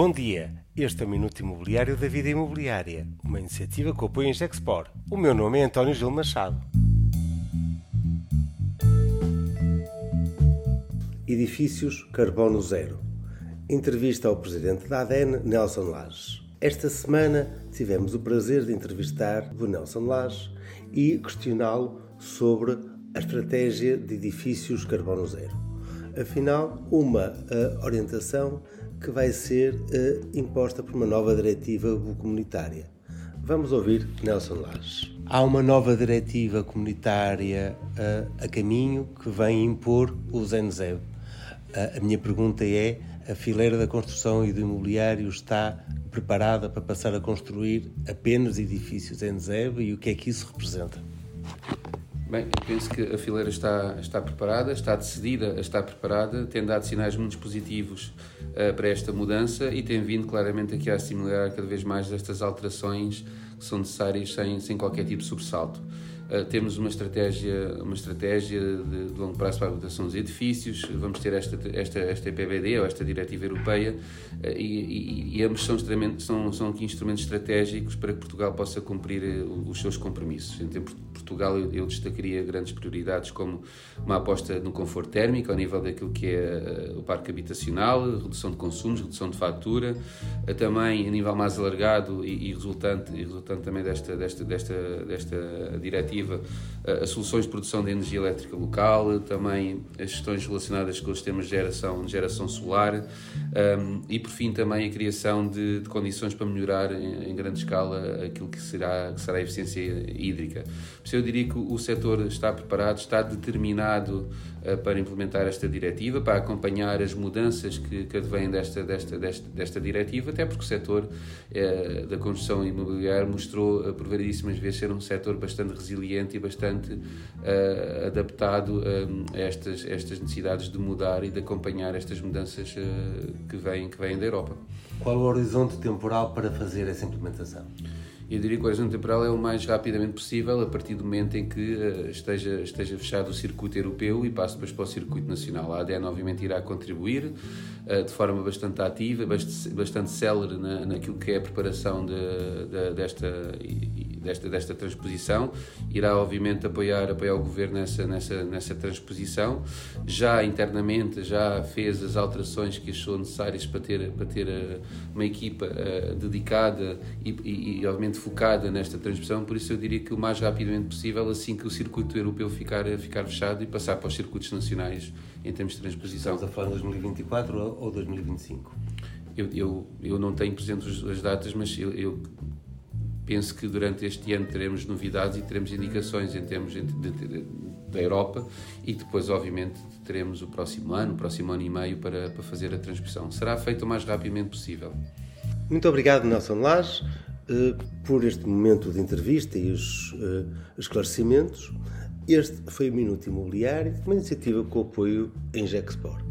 Bom dia, este é o Minuto Imobiliário da Vida Imobiliária, uma iniciativa que apoia em Gexpor. O meu nome é António Gil Machado. Edifícios Carbono Zero. Entrevista ao Presidente da ADN, Nelson Lages. Esta semana tivemos o prazer de entrevistar o Nelson Lages e questioná-lo sobre a estratégia de edifícios Carbono Zero. Afinal, uma uh, orientação que vai ser uh, imposta por uma nova diretiva comunitária. Vamos ouvir Nelson Lages. Há uma nova diretiva comunitária uh, a caminho que vem impor o ZENZEB. Uh, a minha pergunta é: a fileira da construção e do imobiliário está preparada para passar a construir apenas edifícios ZENZEB e o que é que isso representa? Bem, eu penso que a fileira está, está preparada, está decidida, está preparada, tem dado sinais muito positivos uh, para esta mudança e tem vindo claramente aqui a assimilar cada vez mais estas alterações que são necessárias sem, sem qualquer tipo de sobressalto. Uh, temos uma estratégia, uma estratégia de, de, longo prazo para a habitação dos edifícios, vamos ter esta, esta, esta EPBD, ou esta Diretiva Europeia, uh, e, e, e, ambos são, são, são aqui instrumentos estratégicos para que Portugal possa cumprir os seus compromissos. Em tempo Portugal eu, destacaria grandes prioridades como uma aposta no conforto térmico ao nível daquilo que é uh, o parque habitacional, redução de consumos, redução de fatura, uh, também a nível mais alargado e, resultante, e resultante também desta, desta, desta, desta diretiva, uh, as soluções de produção de energia elétrica local, também as questões relacionadas com os sistemas de geração, de geração solar ehm, e por fim também a criação de, de condições para melhorar em, em, grande escala aquilo que será, que será a eficiência hídrica eu diria que o setor está preparado, está determinado uh, para implementar esta diretiva, para acompanhar as mudanças que, que advêm desta, desta, desta, desta diretiva, até porque o setor uh, da construção imobiliária mostrou uh, por variedíssimas vezes ser um setor bastante resiliente e bastante adaptado a estas, estas necessidades de mudar e de acompanhar estas mudanças que, vêm, que vêm da Europa. Qual o horizonte temporal para fazer essa implementação? Eu diria que o horizonte temporal é o mais rapidamente possível a partir do momento em que uh, esteja, esteja fechado o circuito europeu e passe depois para o circuito nacional. A ADN obviamente irá contribuir uh, de forma bastante ativa, bastante, bastante célere na, naquilo que é a preparação de, de, desta, desta, desta transposição, irá obviamente apoiar, apoiar o Governo nessa, nessa, nessa transposição, já internamente já fez as alterações que achou necessárias para ter, para ter eh, uma equipa uh, dedicada e, e, e obviamente focada nesta transmissão, por isso eu diria que o mais rapidamente possível, assim que o circuito europeu ficar, ficar fechado e passar para os circuitos nacionais em termos de transposição. Estamos a falar de 2024 ou 2025? Eu, eu, eu não tenho presente as datas, mas eu, eu penso que durante este ano teremos novidades e teremos indicações em termos de, de, de, da Europa e depois, obviamente, teremos o próximo ano, o próximo ano e meio para, para fazer a transmissão. Será feito o mais rapidamente possível. Muito obrigado, Nelson Lages. Eh, por este momento de entrevista e os uh, esclarecimentos. Este foi o Minuto Imobiliário, uma iniciativa com apoio em Gexport.